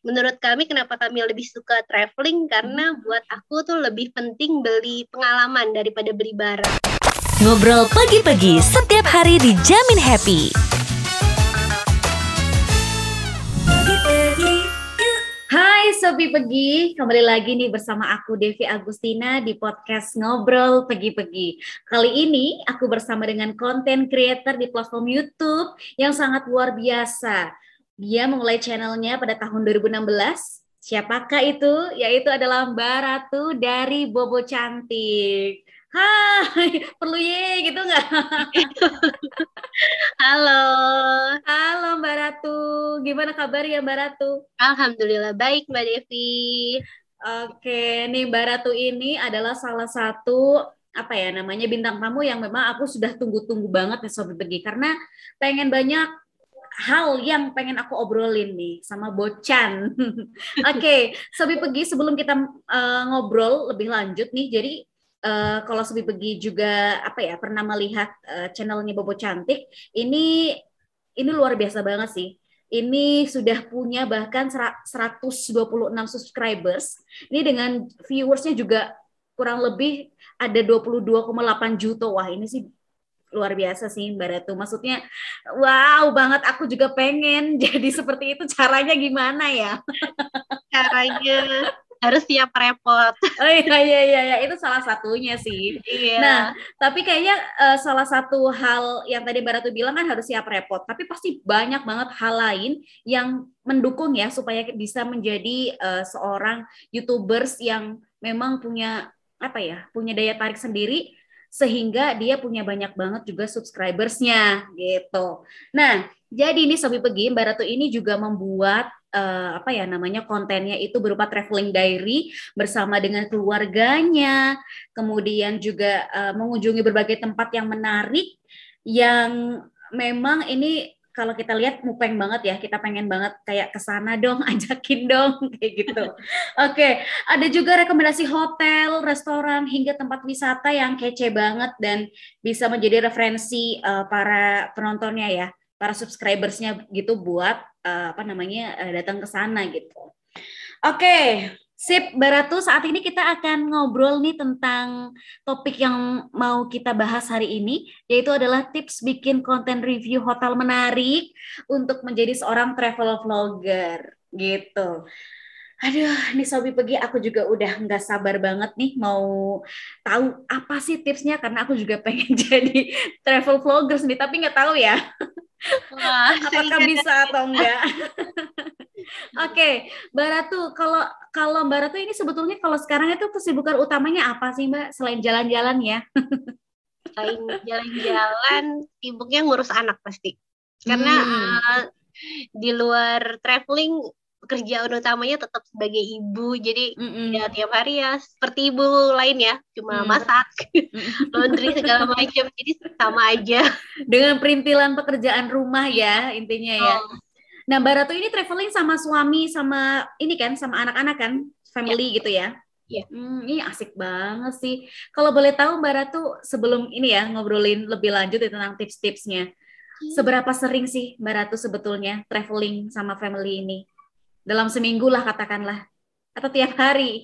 menurut kami kenapa kami lebih suka traveling karena buat aku tuh lebih penting beli pengalaman daripada beli barang. Ngobrol pagi-pagi setiap hari dijamin happy. Hai Sobi Pegi, kembali lagi nih bersama aku Devi Agustina di podcast Ngobrol Pegi-Pegi. Kali ini aku bersama dengan konten creator di platform YouTube yang sangat luar biasa. Dia memulai channelnya pada tahun 2016. Siapakah itu? Yaitu adalah Mbak Ratu dari Bobo Cantik. Hai, perlu ye gitu nggak? Halo. Halo Mbak Ratu, gimana kabar ya Mbak Ratu? Alhamdulillah baik Mbak Devi. Oke, nih Mbak Ratu ini adalah salah satu apa ya namanya bintang tamu yang memang aku sudah tunggu-tunggu banget nih Sobat Begi karena pengen banyak hal yang pengen aku obrolin nih sama Bocan. Oke, okay, Sobi Pegi sebelum kita uh, ngobrol lebih lanjut nih, jadi uh, kalau Sobi Pegi juga apa ya pernah melihat uh, channelnya Bobo Cantik, ini ini luar biasa banget sih. Ini sudah punya bahkan 126 subscribers. Ini dengan viewersnya juga kurang lebih ada 22,8 juta. Wah, ini sih luar biasa sih Mbak Ratu. Maksudnya wow banget aku juga pengen jadi seperti itu. Caranya gimana ya? Caranya harus siap repot. Oh iya iya iya, iya. itu salah satunya sih. Iya. Nah, tapi kayaknya uh, salah satu hal yang tadi Mbak Ratu bilang kan harus siap repot, tapi pasti banyak banget hal lain yang mendukung ya supaya bisa menjadi uh, seorang YouTubers yang memang punya apa ya, punya daya tarik sendiri sehingga dia punya banyak banget juga subscribersnya gitu. Nah, jadi ini Sobi Pegi, Mbak Ratu ini juga membuat uh, apa ya namanya kontennya itu berupa traveling diary bersama dengan keluarganya, kemudian juga uh, mengunjungi berbagai tempat yang menarik yang memang ini kalau kita lihat mupeng banget ya, kita pengen banget kayak ke sana dong, ajakin dong kayak gitu. Oke, okay. ada juga rekomendasi hotel, restoran hingga tempat wisata yang kece banget dan bisa menjadi referensi uh, para penontonnya ya, para subscribersnya gitu buat uh, apa namanya uh, datang ke sana gitu. Oke. Sip, Baratu, saat ini kita akan ngobrol nih tentang topik yang mau kita bahas hari ini, yaitu adalah tips bikin konten review hotel menarik untuk menjadi seorang travel vlogger, gitu. Aduh, ini Sobi pergi aku juga udah nggak sabar banget nih mau tahu apa sih tipsnya karena aku juga pengen jadi travel vloggers nih, tapi nggak tahu ya. Wah, apakah bisa atau enggak? Oke, okay. Mbak Ratu, kalau kalau Mbak Ratu ini sebetulnya kalau sekarang itu kesibukan utamanya apa sih Mbak selain jalan-jalan ya? Selain jalan-jalan, sibuknya ngurus anak pasti. Karena hmm. uh, di luar traveling pekerjaan utamanya tetap sebagai ibu jadi mm ya tiap hari ya seperti ibu lain ya cuma mm. masak laundry segala macam jadi sama aja dengan perintilan pekerjaan rumah ya intinya ya oh. Nah, Mbak Ratu ini traveling sama suami sama ini kan sama anak-anak kan, family ya. gitu ya. Iya. Hmm, ini asik banget sih. Kalau boleh tahu Mbak Ratu sebelum ini ya ngobrolin lebih lanjut ya tentang tips-tipsnya. Hmm. Seberapa sering sih Mbak Ratu sebetulnya traveling sama family ini? Dalam seminggu lah katakanlah. Atau tiap hari?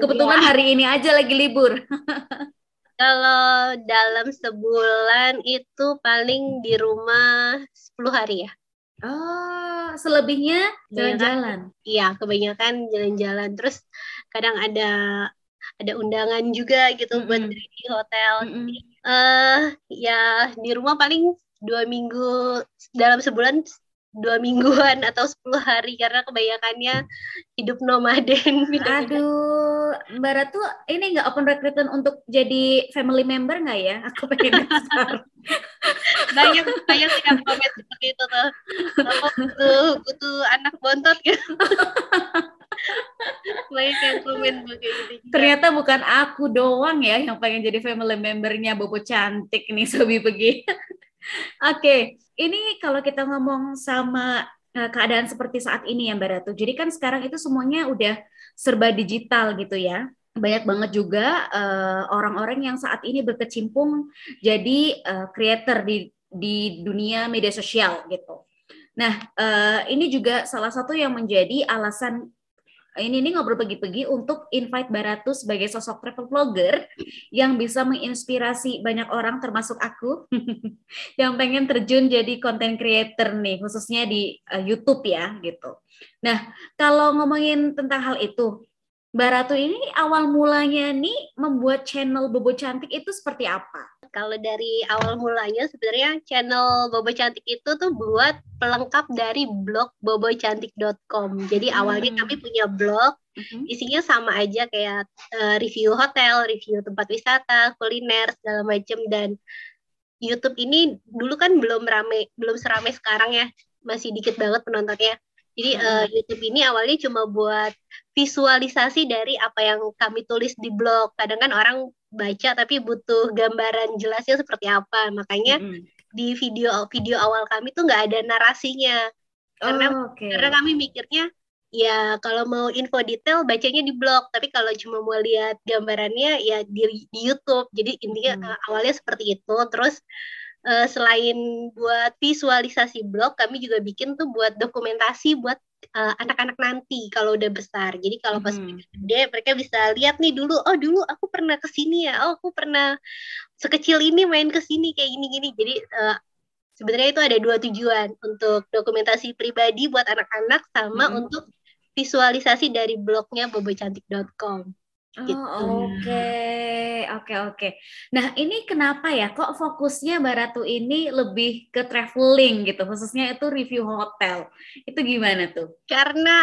Kebetulan ya. hari ini aja lagi libur. Kalau dalam sebulan itu paling di rumah 10 hari ya. Oh, selebihnya jalan-jalan. Iya, kebanyakan jalan-jalan. Terus kadang ada ada undangan juga gitu mm -hmm. buat di hotel. Mm -hmm. uh, ya di rumah paling dua minggu dalam sebulan dua mingguan atau sepuluh hari karena kebanyakannya hidup nomaden. Aduh, Mbak Ratu ini nggak open recruitment untuk jadi family member nggak ya? Aku pengen banyak banyak yang komen seperti itu tuh. Aku butuh butuh anak bontot gitu. banyak yang komen begitu. Ternyata bukan aku doang ya yang pengen jadi family membernya Bobo cantik nih Sobi pergi. Oke, okay. ini kalau kita ngomong sama uh, keadaan seperti saat ini ya Mbak Ratu. Jadi kan sekarang itu semuanya udah serba digital gitu ya. Banyak banget juga uh, orang-orang yang saat ini berkecimpung jadi uh, creator di di dunia media sosial gitu. Nah, uh, ini juga salah satu yang menjadi alasan ini nih ngobrol pergi-pergi untuk invite Baratu sebagai sosok travel vlogger yang bisa menginspirasi banyak orang termasuk aku yang pengen terjun jadi content creator nih khususnya di uh, YouTube ya gitu. Nah, kalau ngomongin tentang hal itu, Baratu ini awal mulanya nih membuat channel Bobo Cantik itu seperti apa? Kalau dari awal mulanya sebenarnya channel Bobo Cantik itu tuh buat pelengkap dari blog bobocantik.com. Jadi hmm. awalnya kami punya blog, hmm. isinya sama aja kayak uh, review hotel, review tempat wisata, kuliner segala macam dan YouTube ini dulu kan belum rame, belum seramai sekarang ya, masih dikit banget penontonnya. Jadi hmm. uh, YouTube ini awalnya cuma buat visualisasi dari apa yang kami tulis di blog. Kadang kan orang baca tapi butuh gambaran jelasnya seperti apa makanya mm -hmm. di video video awal kami tuh nggak ada narasinya karena oh, okay. karena kami mikirnya ya kalau mau info detail bacanya di blog tapi kalau cuma mau lihat gambarannya ya di, di YouTube jadi intinya hmm. awalnya seperti itu terus uh, selain buat visualisasi blog kami juga bikin tuh buat dokumentasi buat eh, anak-anak nanti kalau udah besar. Jadi kalau pas hmm. gede mereka bisa lihat nih dulu, oh dulu aku pernah ke sini ya, oh aku pernah sekecil ini main ke sini kayak gini-gini. Jadi uh, sebenarnya itu ada dua tujuan untuk dokumentasi pribadi buat anak-anak sama hmm. untuk visualisasi dari blognya bobocantik.com. Gitu. Oh, oke, oke, oke. Nah, ini kenapa ya? Kok fokusnya Mbak Ratu ini lebih ke traveling gitu, khususnya itu review hotel. Itu gimana tuh? Karena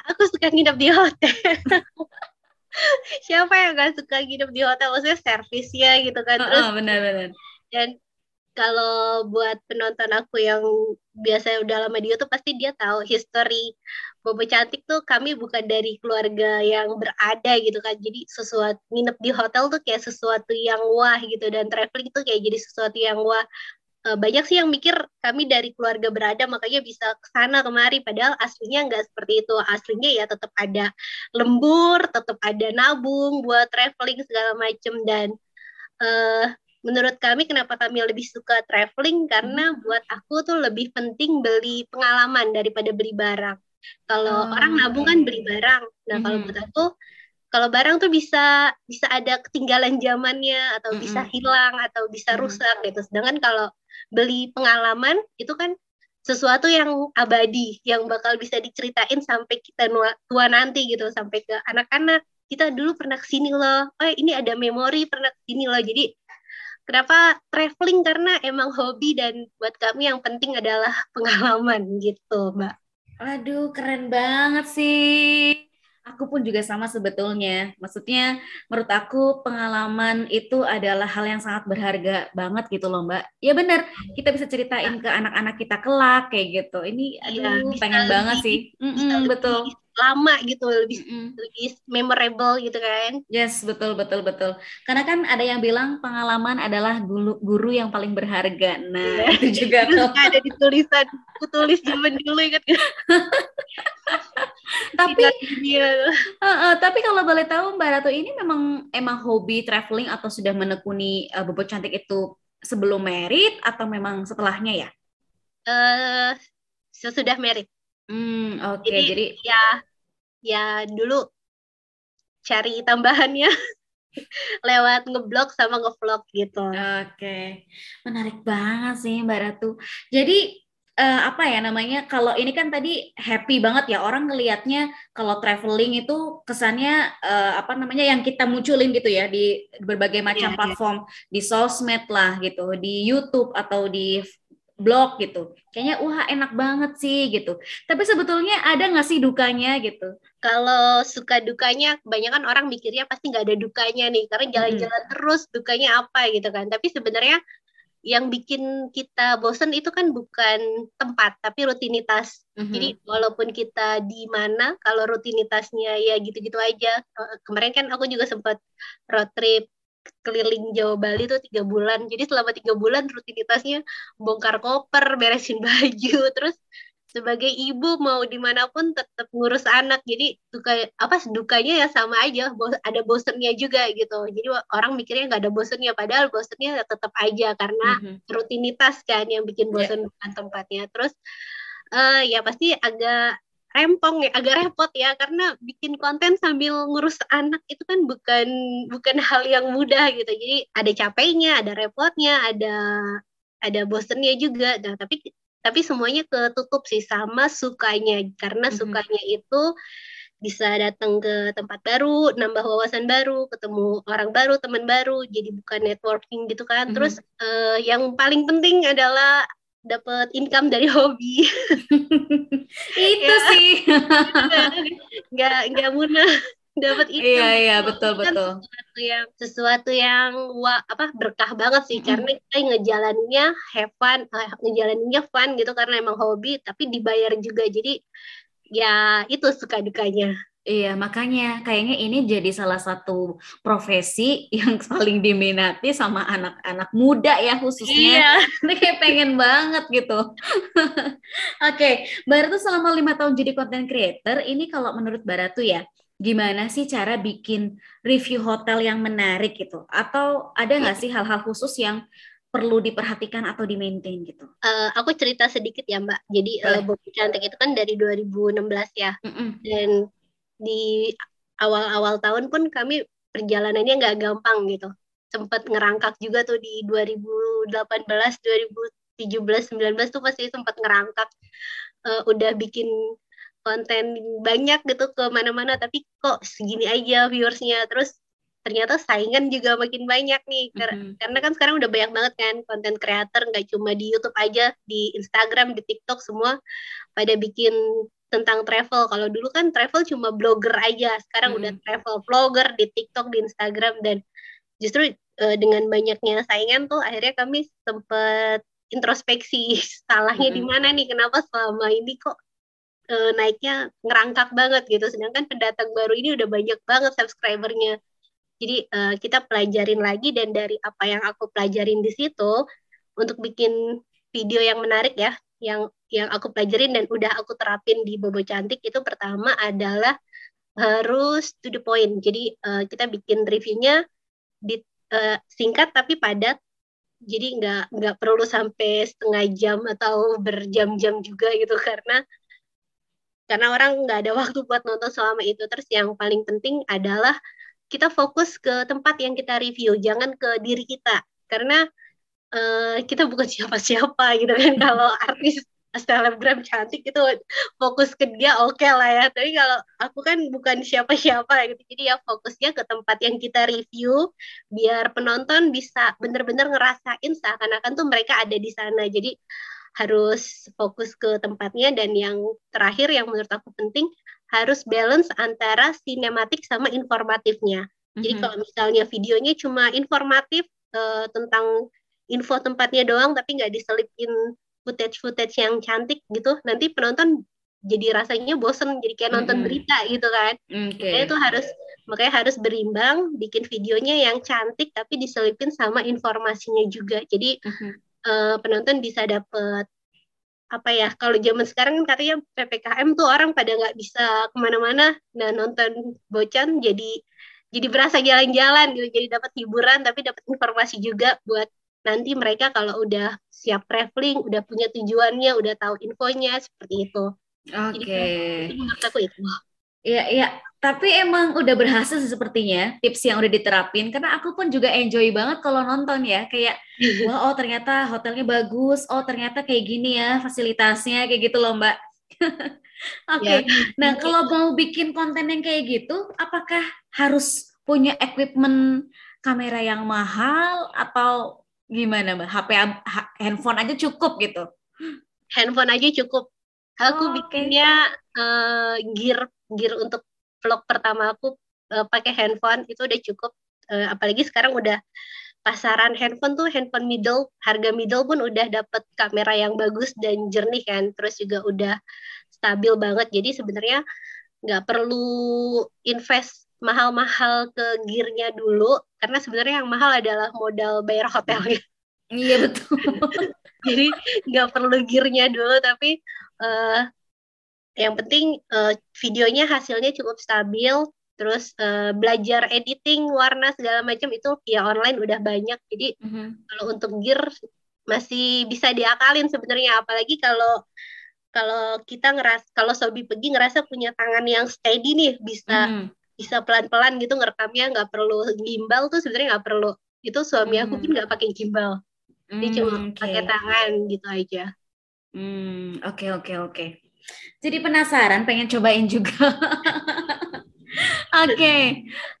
aku suka nginep di hotel. Siapa yang gak suka nginep di hotel? Maksudnya servisnya gitu kan. Terus, oh, benar-benar. Dan kalau buat penonton aku yang biasa udah lama di YouTube pasti dia tahu history Bobo Cantik tuh kami bukan dari keluarga yang berada gitu kan. Jadi sesuatu nginep di hotel tuh kayak sesuatu yang wah gitu dan traveling tuh kayak jadi sesuatu yang wah. E, banyak sih yang mikir kami dari keluarga berada makanya bisa ke sana kemari padahal aslinya nggak seperti itu. Aslinya ya tetap ada lembur, tetap ada nabung buat traveling segala macem dan uh, menurut kami kenapa kami lebih suka traveling karena hmm. buat aku tuh lebih penting beli pengalaman daripada beli barang kalau oh, orang nabung kan beli barang. Nah, mm-hmm. kalau buat aku kalau barang tuh bisa bisa ada ketinggalan zamannya atau mm-hmm. bisa hilang atau bisa mm-hmm. rusak gitu. Sedangkan kalau beli pengalaman itu kan sesuatu yang abadi yang bakal bisa diceritain sampai kita tua nanti gitu sampai ke anak-anak kita dulu pernah ke sini loh oh ini ada memori pernah ke sini loh jadi kenapa traveling karena emang hobi dan buat kami yang penting adalah pengalaman gitu mbak Aduh, keren banget sih. Aku pun juga sama sebetulnya. Maksudnya, menurut aku pengalaman itu adalah hal yang sangat berharga banget gitu loh, Mbak. Ya benar, kita bisa ceritain ke anak-anak kita kelak kayak gitu. Ini iya, aduh, ya, pengen lebih, banget sih. Mm -mm, betul lama gitu lebih mm -hmm. lebih memorable gitu kan yes betul betul betul karena kan ada yang bilang pengalaman adalah guru guru yang paling berharga nah yeah. itu juga tuh. ada di tulisan aku tulis zaman dulu ingat tapi uh, uh, tapi kalau boleh tahu Mbak Ratu ini memang emang hobi traveling atau sudah menekuni uh, bobot cantik itu sebelum merit atau memang setelahnya ya? Uh, sesudah merit. Hmm, oke. Okay. Jadi, Jadi ya ya dulu cari tambahannya lewat ngeblog sama ngevlog gitu. Oke. Okay. Menarik banget sih Mbak Ratu. Jadi uh, apa ya namanya kalau ini kan tadi happy banget ya orang ngelihatnya kalau traveling itu kesannya uh, apa namanya yang kita munculin gitu ya di berbagai macam yeah, iya. platform yeah. di sosmed lah gitu di YouTube atau di blog gitu. Kayaknya wah enak banget sih gitu. Tapi sebetulnya ada nggak sih dukanya gitu? Kalau suka dukanya, kebanyakan orang mikirnya pasti nggak ada dukanya nih, karena jalan-jalan hmm. terus dukanya apa gitu kan. Tapi sebenarnya yang bikin kita bosen itu kan bukan tempat, tapi rutinitas. Mm-hmm. Jadi walaupun kita di mana, kalau rutinitasnya ya gitu-gitu aja. Kemarin kan aku juga sempat road trip keliling Jawa Bali tuh tiga bulan jadi selama tiga bulan rutinitasnya bongkar koper beresin baju terus sebagai ibu mau di mana pun tetap ngurus anak jadi duka apa dukanya ya sama aja ada bosennya juga gitu jadi orang mikirnya nggak ada bosennya padahal bosennya tetap aja karena mm -hmm. rutinitas kan yang bikin iya. bosen yeah. bukan tempatnya terus uh, ya pasti agak rempong ya, agak repot ya karena bikin konten sambil ngurus anak itu kan bukan bukan hal yang mudah gitu. Jadi ada capeknya, ada repotnya, ada ada bosennya juga. Nah, tapi tapi semuanya ketutup sih sama sukanya karena mm -hmm. sukanya itu bisa datang ke tempat baru, nambah wawasan baru, ketemu orang baru, teman baru, jadi bukan networking gitu kan. Mm -hmm. Terus uh, yang paling penting adalah dapat income dari hobi. itu ya. sih. nggak nggak mudah dapat income. Iya iya betul kan betul. Sesuatu yang sesuatu yang wah, apa berkah banget sih mm. karena kita ngejalaninnya have fun, uh, ngejalaninnya fun gitu karena emang hobi tapi dibayar juga. Jadi ya itu suka dukanya. Iya, makanya kayaknya ini jadi salah satu profesi yang paling diminati sama anak-anak muda ya khususnya. Iya. kayak pengen banget gitu. Oke, okay. Baratu selama lima tahun jadi content creator, ini kalau menurut Baratu ya, gimana sih cara bikin review hotel yang menarik gitu? Atau ada nggak sih hal-hal khusus yang perlu diperhatikan atau di-maintain gitu? Uh, aku cerita sedikit ya Mbak. Jadi uh, Bobby Cantik itu kan dari 2016 ya. Mm -mm. Dan di awal-awal tahun pun kami perjalanannya nggak gampang gitu. Sempat ngerangkak juga tuh di 2018, 2017, 19 tuh pasti sempat ngerangkak. Uh, udah bikin konten banyak gitu ke mana-mana tapi kok segini aja viewersnya terus ternyata saingan juga makin banyak nih mm-hmm. karena kan sekarang udah banyak banget kan konten creator nggak cuma di YouTube aja di Instagram di TikTok semua pada bikin tentang travel. Kalau dulu kan travel cuma blogger aja, sekarang hmm. udah travel vlogger di TikTok, di Instagram dan justru uh, dengan banyaknya saingan tuh akhirnya kami sempat introspeksi salahnya hmm. di mana nih, kenapa selama ini kok uh, naiknya ngerangkak banget gitu, sedangkan pendatang baru ini udah banyak banget subscribernya. Jadi uh, kita pelajarin lagi dan dari apa yang aku pelajarin di situ untuk bikin video yang menarik ya, yang yang aku pelajarin dan udah aku terapin di Bobo Cantik itu pertama adalah harus to the point. Jadi uh, kita bikin reviewnya di uh, singkat tapi padat. Jadi nggak nggak perlu sampai setengah jam atau berjam-jam juga gitu karena karena orang nggak ada waktu buat nonton selama itu. Terus yang paling penting adalah kita fokus ke tempat yang kita review, jangan ke diri kita. Karena uh, kita bukan siapa-siapa gitu kan kalau artis selebgram cantik itu fokus ke dia oke okay lah ya tapi kalau aku kan bukan siapa-siapa gitu jadi ya fokusnya ke tempat yang kita review biar penonton bisa bener-bener ngerasain seakan-akan tuh mereka ada di sana jadi harus fokus ke tempatnya dan yang terakhir yang menurut aku penting harus balance antara sinematik sama informatifnya. Jadi mm -hmm. kalau misalnya videonya cuma informatif uh, tentang info tempatnya doang tapi nggak diselipin footage-footage yang cantik gitu nanti penonton jadi rasanya bosen jadi kayak nonton mm-hmm. berita gitu kan okay. makanya itu harus makanya harus berimbang bikin videonya yang cantik tapi diselipin sama informasinya juga jadi mm-hmm. uh, penonton bisa dapet apa ya kalau zaman sekarang kan katanya ppkm tuh orang pada nggak bisa ke mana-mana nah nonton bocan jadi jadi berasa jalan-jalan gitu jadi dapat hiburan tapi dapat informasi juga buat nanti mereka kalau udah siap traveling, udah punya tujuannya, udah tahu infonya seperti itu. Oke. Okay. Jadi menurut aku itu. Iya, iya. Tapi emang udah berhasil sepertinya tips yang udah diterapin karena aku pun juga enjoy banget kalau nonton ya. Kayak wah oh ternyata hotelnya bagus, oh ternyata kayak gini ya fasilitasnya kayak gitu loh, Mbak. Oke. Okay. Ya. Nah, kalau mau bikin konten yang kayak gitu, apakah harus punya equipment kamera yang mahal atau gimana mbak? HP handphone aja cukup gitu? Handphone aja cukup. Aku oh, bikinnya okay. uh, eh, gear gear untuk vlog pertama aku uh, pakai handphone. Itu udah cukup. Uh, apalagi sekarang udah pasaran handphone tuh handphone middle harga middle pun udah dapet kamera yang bagus dan jernih kan. Terus juga udah stabil banget. Jadi sebenarnya nggak perlu invest mahal-mahal ke gearnya dulu karena sebenarnya yang mahal adalah modal bayar hotelnya. Iya betul. Jadi nggak perlu gearnya dulu tapi uh, yang penting uh, videonya hasilnya cukup stabil terus uh, belajar editing warna segala macam itu ya online udah banyak jadi mm-hmm. kalau untuk gear masih bisa diakalin sebenarnya apalagi kalau kalau kita ngeras kalau Sobi pergi ngerasa punya tangan yang steady nih bisa Hmm. Bisa pelan-pelan gitu ngerekamnya nggak perlu gimbal tuh sebenarnya nggak perlu itu suami aku Hmm. pun nggak pakai gimbal dia Hmm, cuma oke. pakai tangan gitu aja Hmm, oke oke oke. Jadi penasaran, pengen cobain juga. Oke,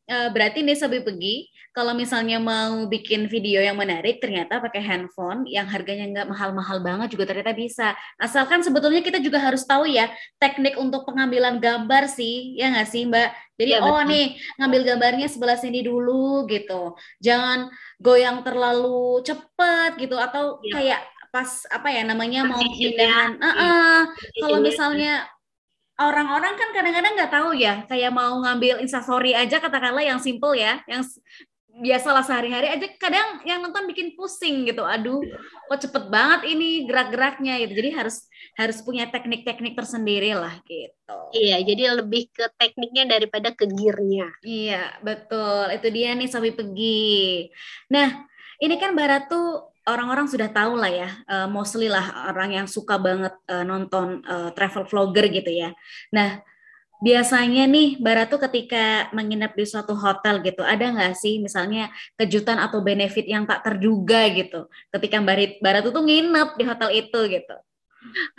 Eh, berarti nih Sobi Pegi, kalau misalnya mau bikin video yang menarik, ternyata pakai handphone yang harganya nggak mahal-mahal banget juga ternyata bisa. Asalkan sebetulnya kita juga harus tahu ya teknik untuk pengambilan gambar sih, ya nggak sih Mbak? Jadi Iya, oh betul. nih ngambil gambarnya sebelah sini dulu gitu, jangan goyang terlalu cepet gitu atau Iya. kayak pas apa ya namanya mau pindahan. Ah, ah. kalau misalnya orang-orang kan kadang-kadang nggak tahu ya, kayak mau ngambil instastory aja katakanlah yang simple ya, yang biasalah sehari-hari aja kadang yang nonton bikin pusing gitu. Aduh, kok cepet banget ini gerak-geraknya gitu. Jadi harus harus punya teknik-teknik tersendiri lah gitu. iya jadi lebih ke tekniknya daripada ke gearnya Iya, betul. Itu dia nih Sobi Pegi. Nah, ini kan Barat tuh orang-orang sudah tahu lah ya, eh, mostly lah orang yang suka banget eh, nonton eh, travel vlogger gitu ya. Nah, biasanya nih Barat tuh ketika menginap di suatu hotel gitu, ada nggak sih misalnya kejutan atau benefit yang tak terduga gitu, ketika Barat Barat tuh tuh nginep di hotel itu gitu.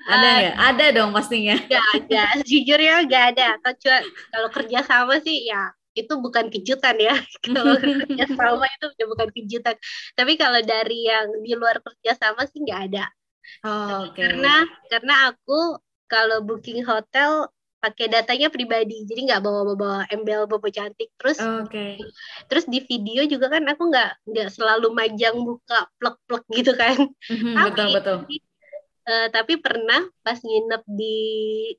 Ada Ah, nggak? Ada dong pastinya. nggak ada jujurnya nggak ada kecuali kalau kerja sama sih ya itu bukan kejutan ya kalau kerja sama itu udah bukan kejutan tapi kalau dari yang di luar kerja sama sih nggak ada Oh, Oke. karena karena aku kalau booking hotel pakai datanya pribadi jadi nggak bawa bawa embel bobo cantik terus Oke. terus di video juga kan aku nggak nggak selalu majang muka plek plek gitu kan Mhm, Tapi- Betul betul. Eh, tapi pernah pas nginep di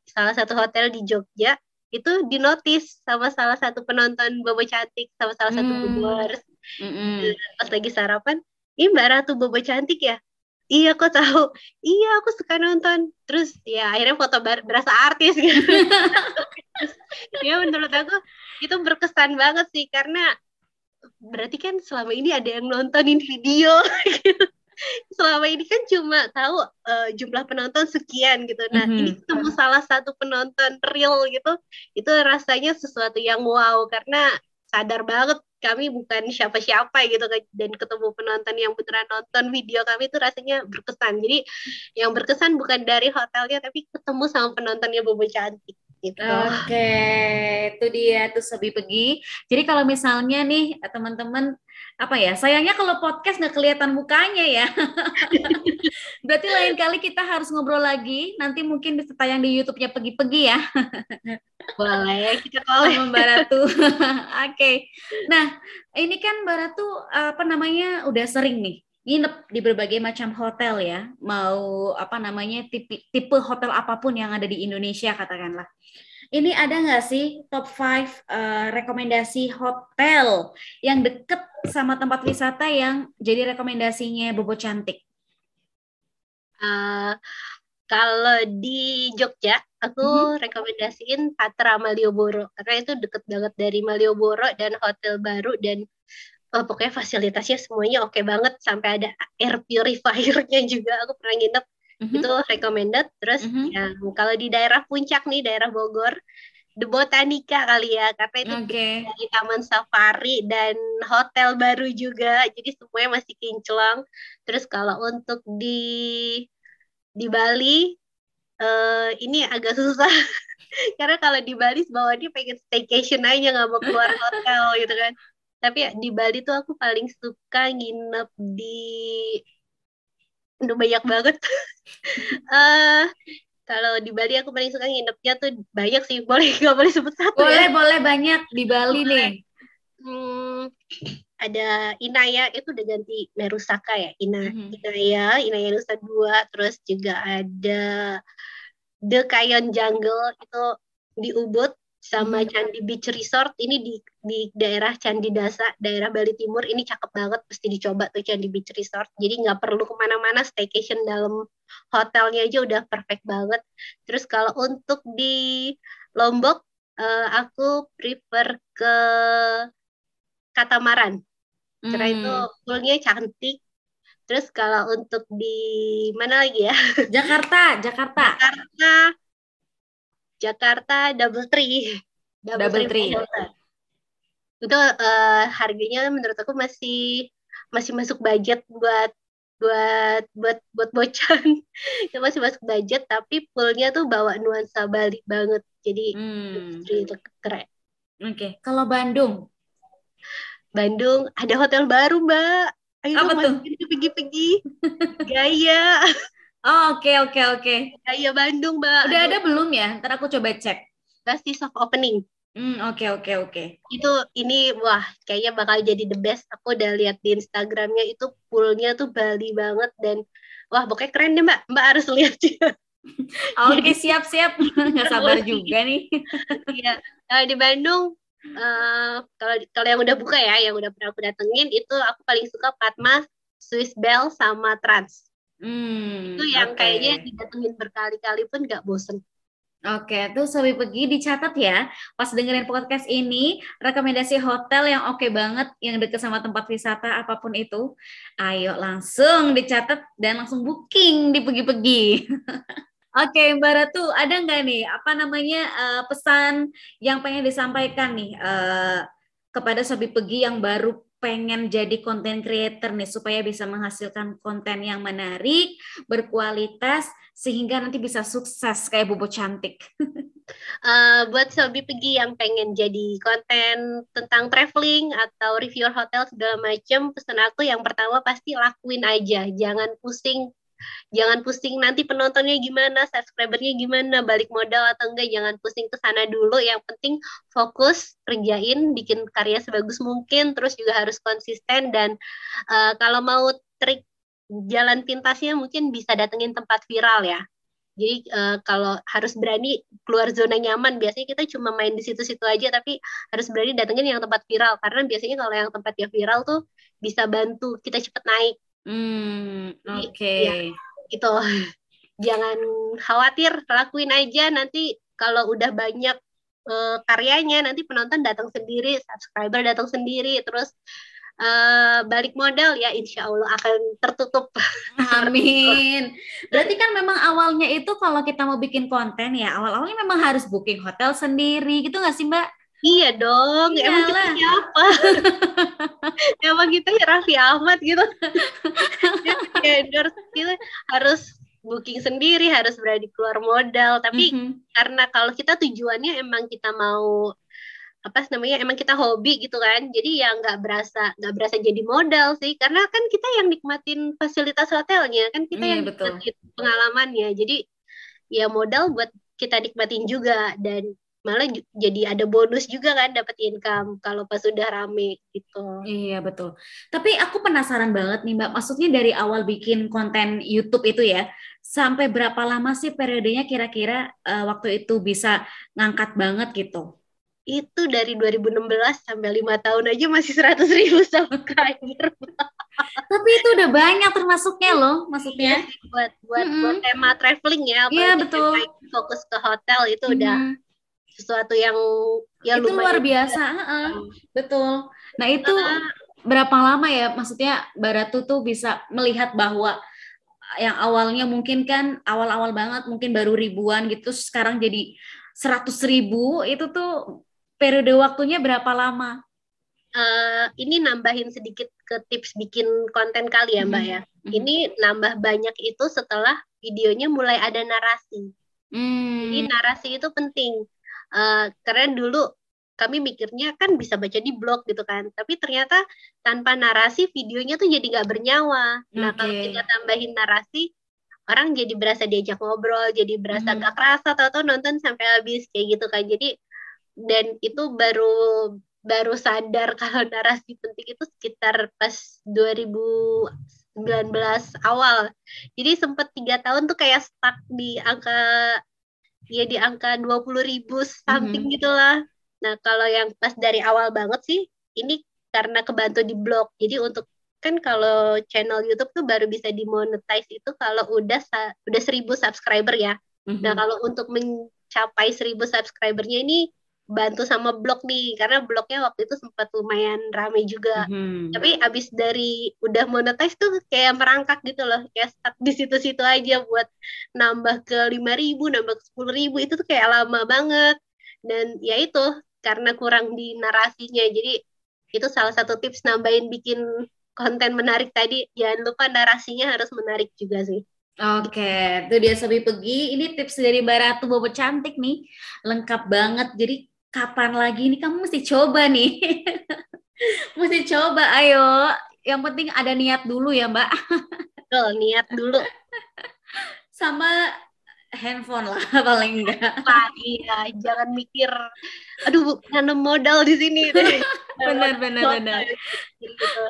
salah satu hotel di Jogja itu dinotis sama salah satu penonton Bobo Cantik sama salah satu Hmm. boomers Mm-mm. pas lagi sarapan ini Mbak Ratu Bobo Cantik ya iya kok tahu. Iya aku suka nonton. Terus ya akhirnya foto berasa artis gitu. Ya menurut aku itu berkesan banget sih karena berarti kan selama ini ada yang nontonin video gitu. selama ini kan cuma tahu eh, jumlah penonton sekian gitu. Nah Mhm. ini ketemu salah satu penonton real gitu. Itu rasanya sesuatu yang wow karena sadar banget kami bukan siapa-siapa gitu kan dan ketemu penonton yang beneran nonton video kami itu rasanya berkesan jadi yang berkesan bukan dari hotelnya tapi ketemu sama penontonnya Bobo cantik gitu Oke, itu dia tuh Sobi Pegi. Jadi kalau misalnya nih teman-teman apa ya, sayangnya kalau podcast nggak kelihatan mukanya ya. Berarti lain kali kita harus ngobrol lagi. Nanti mungkin bisa tayang di YouTube-nya Pegi-Pegi ya boleh kita boleh Mbak Ratu. Oke. Nah, ini kan Mbak Ratu apa namanya udah sering nih nginep di berbagai macam hotel ya. Mau apa namanya tipe, tipe hotel apa pun yang ada di Indonesia katakanlah. Ini ada nggak sih top 5 rekomendasi hotel yang deket sama tempat wisata yang jadi rekomendasinya Bobo Cantik? Eh, kalau di Jogja aku rekomendasiin Patra Malioboro. Karena itu deket banget dari Malioboro dan hotel baru dan eh, pokoknya fasilitasnya semuanya oke banget. Sampai ada air purifiernya juga. Aku pernah nginep Mhm. itu recommended terus Mhm. yang kalau di daerah puncak nih daerah Bogor The Botanica kali ya karena itu Oke. dari taman safari dan hotel baru juga jadi semuanya masih kinclong terus kalau untuk di di Bali eh, ini agak susah karena kalau di Bali bawaannya pengen staycation aja nggak mau keluar hotel gitu kan tapi ya, di Bali tuh aku paling suka nginep di udah banyak banget. Eh kalau di Bali aku paling suka nginepnya tuh banyak sih. Boleh nggak boleh sebut satu ya? Boleh, boleh banyak di Bali nih. Hmm, ada Inaya itu udah ganti Merusaka ya? Ina Mhm. Inaya Inaya Nusa Dua terus juga ada The Kayon Jungle itu di Ubud sama. Candi Beach Resort ini di di daerah Candi Dasa daerah Bali Timur ini cakep banget mesti dicoba tuh Candi Beach Resort jadi nggak perlu ke mana-mana staycation dalam hotelnya aja udah perfect banget terus kalau untuk di Lombok eh, aku prefer ke Katamaran karena itu Hmm. poolnya cantik Terus kalau untuk di mana lagi ya? Jakarta, Jakarta. Jakarta, Jakarta Double Tree. Double Tree. Itu uh, harganya menurut aku masih masih masuk budget buat buat buat buat bocan itu masih masuk budget tapi poolnya tuh bawa nuansa Bali banget jadi hmm. itu keren. Oke, okay. kalau Bandung? Bandung ada hotel baru mbak. Ayo Apa tuh? pergi-pergi. Gaya. Oh, oke oke oke. Gaya Bandung, Mbak. Udah ada belum ya? Ntar aku coba cek. Pasti soft opening. Hmm, oke okay, oke okay, oke. Okay. Itu ini wah, kayaknya bakal jadi the best. Aku udah lihat di Instagramnya itu poolnya tuh Bali banget dan wah, pokoknya keren deh, Mbak. Mbak harus lihat juga. Oke, okay, siap-siap. Nggak sabar juga nih. Iya. Nah, di Bandung Uh, kalau kalau yang udah buka ya, yang udah pernah aku datengin itu aku paling suka Padma, Swiss Bell sama Trans. Hmm, itu yang okay. kayaknya didatengin berkali-kali pun nggak bosen. Oke, tuh Sobi pergi dicatat ya. Pas dengerin podcast ini, rekomendasi hotel yang oke okay banget, yang deket sama tempat wisata apa pun itu, ayo langsung dicatat dan langsung booking di pergi-pergi. Oke, Mbak Ratu, ada nggak nih apa namanya uh, pesan yang pengen disampaikan nih uh, kepada Sobi Pegi yang baru pengen jadi konten creator nih supaya bisa menghasilkan konten yang menarik, berkualitas sehingga nanti bisa sukses kayak Bobo cantik. uh, buat Sobi Pegi yang pengen jadi konten tentang traveling atau review hotel segala macam, pesan aku yang pertama pasti lakuin aja, jangan pusing jangan pusing nanti penontonnya gimana, subscribernya gimana, balik modal atau enggak, jangan pusing ke sana dulu. Yang penting fokus kerjain, bikin karya sebagus mungkin, terus juga harus konsisten dan uh, kalau mau trik jalan pintasnya mungkin bisa datengin tempat viral ya. Jadi uh, kalau harus berani keluar zona nyaman, biasanya kita cuma main di situ-situ aja, tapi harus berani datengin yang tempat viral karena biasanya kalau yang tempatnya viral tuh bisa bantu kita cepet naik. Hmm, oke. Okay. Ya, itu jangan khawatir, lakuin aja nanti kalau udah banyak uh, karyanya nanti penonton datang sendiri, subscriber datang sendiri, terus uh, balik modal ya insya Allah akan tertutup. Amin. Berarti kan memang awalnya itu kalau kita mau bikin konten ya awal-awalnya memang harus booking hotel sendiri gitu nggak sih Mbak? Iya dong, Iyalah. emang kita siapa? emang kita Raffi Ahmad gitu. endorse kita harus booking sendiri, harus berani keluar modal. Tapi mm -hmm. karena kalau kita tujuannya emang kita mau apa namanya emang kita hobi gitu kan jadi ya nggak berasa nggak berasa jadi modal sih karena kan kita yang nikmatin fasilitas hotelnya kan kita mm, yang betul. nikmatin pengalamannya jadi ya modal buat kita nikmatin juga dan malah jadi ada bonus juga kan dapat income kalau pas udah rame gitu. Iya betul. Tapi aku penasaran banget nih Mbak, maksudnya dari awal bikin konten YouTube itu ya, sampai berapa lama sih periodenya kira-kira uh, waktu itu bisa ngangkat banget gitu? Itu dari 2016 sampai lima tahun aja masih seratus ribu subscriber. Tapi itu udah banyak termasuknya loh, maksudnya. Iya, buat buat mm -hmm. buat tema traveling ya. Iya betul. Fokus ke hotel itu mm -hmm. udah sesuatu yang ya itu luar biasa uh, betul nah itu uh, berapa lama ya maksudnya Baratu tuh bisa melihat bahwa yang awalnya mungkin kan awal-awal banget mungkin baru ribuan gitu sekarang jadi seratus ribu itu tuh periode waktunya berapa lama? Uh, ini nambahin sedikit ke tips bikin konten kali ya mbak hmm. ya. Hmm. Ini nambah banyak itu setelah videonya mulai ada narasi. Hmm. Jadi narasi itu penting uh, karena dulu. Kami mikirnya kan bisa baca di blog gitu kan. Tapi ternyata tanpa narasi videonya tuh jadi nggak bernyawa. Nah kalau kita tambahin narasi orang jadi berasa diajak ngobrol jadi berasa mm. gak kerasa atau nonton sampai habis kayak gitu kan. Jadi dan itu baru baru sadar kalau narasi penting itu sekitar pas 2019 awal. Jadi sempat tiga tahun tuh kayak stuck di angka ya di angka dua puluh ribu something mm -hmm. gitulah. Nah kalau yang pas dari awal banget sih ini karena kebantu di blog. Jadi untuk kan kalau channel YouTube tuh baru bisa dimonetize itu kalau udah udah seribu subscriber ya. Mm -hmm. Nah kalau untuk mencapai seribu subscribernya ini bantu sama blog nih karena blognya waktu itu sempat lumayan rame juga Mhm. tapi abis dari udah monetize tuh kayak merangkak gitu loh kayak stuck di situ-situ aja buat nambah ke lima ribu nambah ke sepuluh ribu itu tuh kayak lama banget dan ya itu karena kurang di narasinya jadi itu salah satu tips nambahin bikin konten menarik tadi jangan lupa narasinya harus menarik juga sih Oke, itu dia Sobi Pegi. Ini tips dari Mbak Ratu Bobo cantik nih, lengkap banget. Jadi kapan lagi nih kamu mesti coba nih, mesti coba. Ayo, yang penting ada niat dulu ya Mbak, Betul, niat dulu sama handphone lah paling enggak. Pak iya jangan mikir aduh nanam modal di sini Benar, benar, benar. gitu.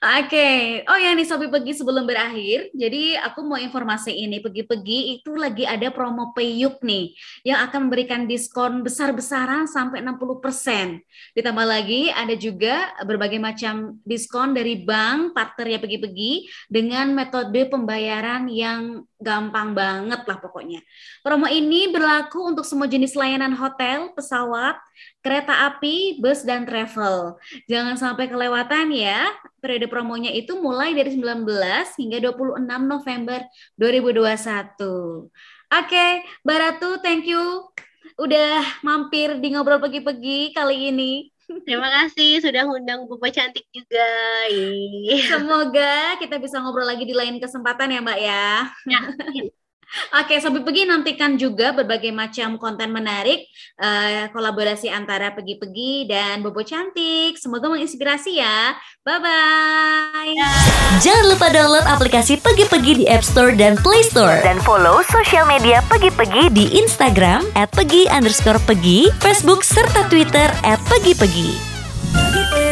Oke, oh ya nih Sobi Pegi sebelum berakhir, jadi aku mau informasi ini Pegi-Pegi itu lagi ada promo Payup nih yang akan memberikan diskon besar-besaran sampai 60%. Ditambah lagi ada juga berbagai macam diskon dari bank partner ya Pegi-Pegi dengan metode pembayaran yang gampang banget lah pokoknya. Promo ini berlaku untuk semua jenis layanan hotel, pesawat, kereta api, bus, dan travel. Jangan sampai kelewatan ya. Periode promonya itu mulai dari 19 hingga 26 November 2021. Oke, Mbak Ratu, thank you. Udah mampir di ngobrol pagi-pagi kali ini. Terima kasih sudah ngundang Bupa cantik juga. Semoga kita bisa ngobrol lagi di lain kesempatan ya Mbak ya. Ya. Oke, Sobi Pegi nantikan juga berbagai macam konten menarik eh, kolaborasi antara Pegi-Pegi dan Bobo Cantik. Semoga menginspirasi ya. Bye-bye. Jangan lupa download aplikasi Pegi-Pegi di App Store dan Play Store. Dan follow sosial media Pegi-Pegi di Instagram at Pegi underscore Pegi, Facebook, serta Twitter at Pegi-Pegi.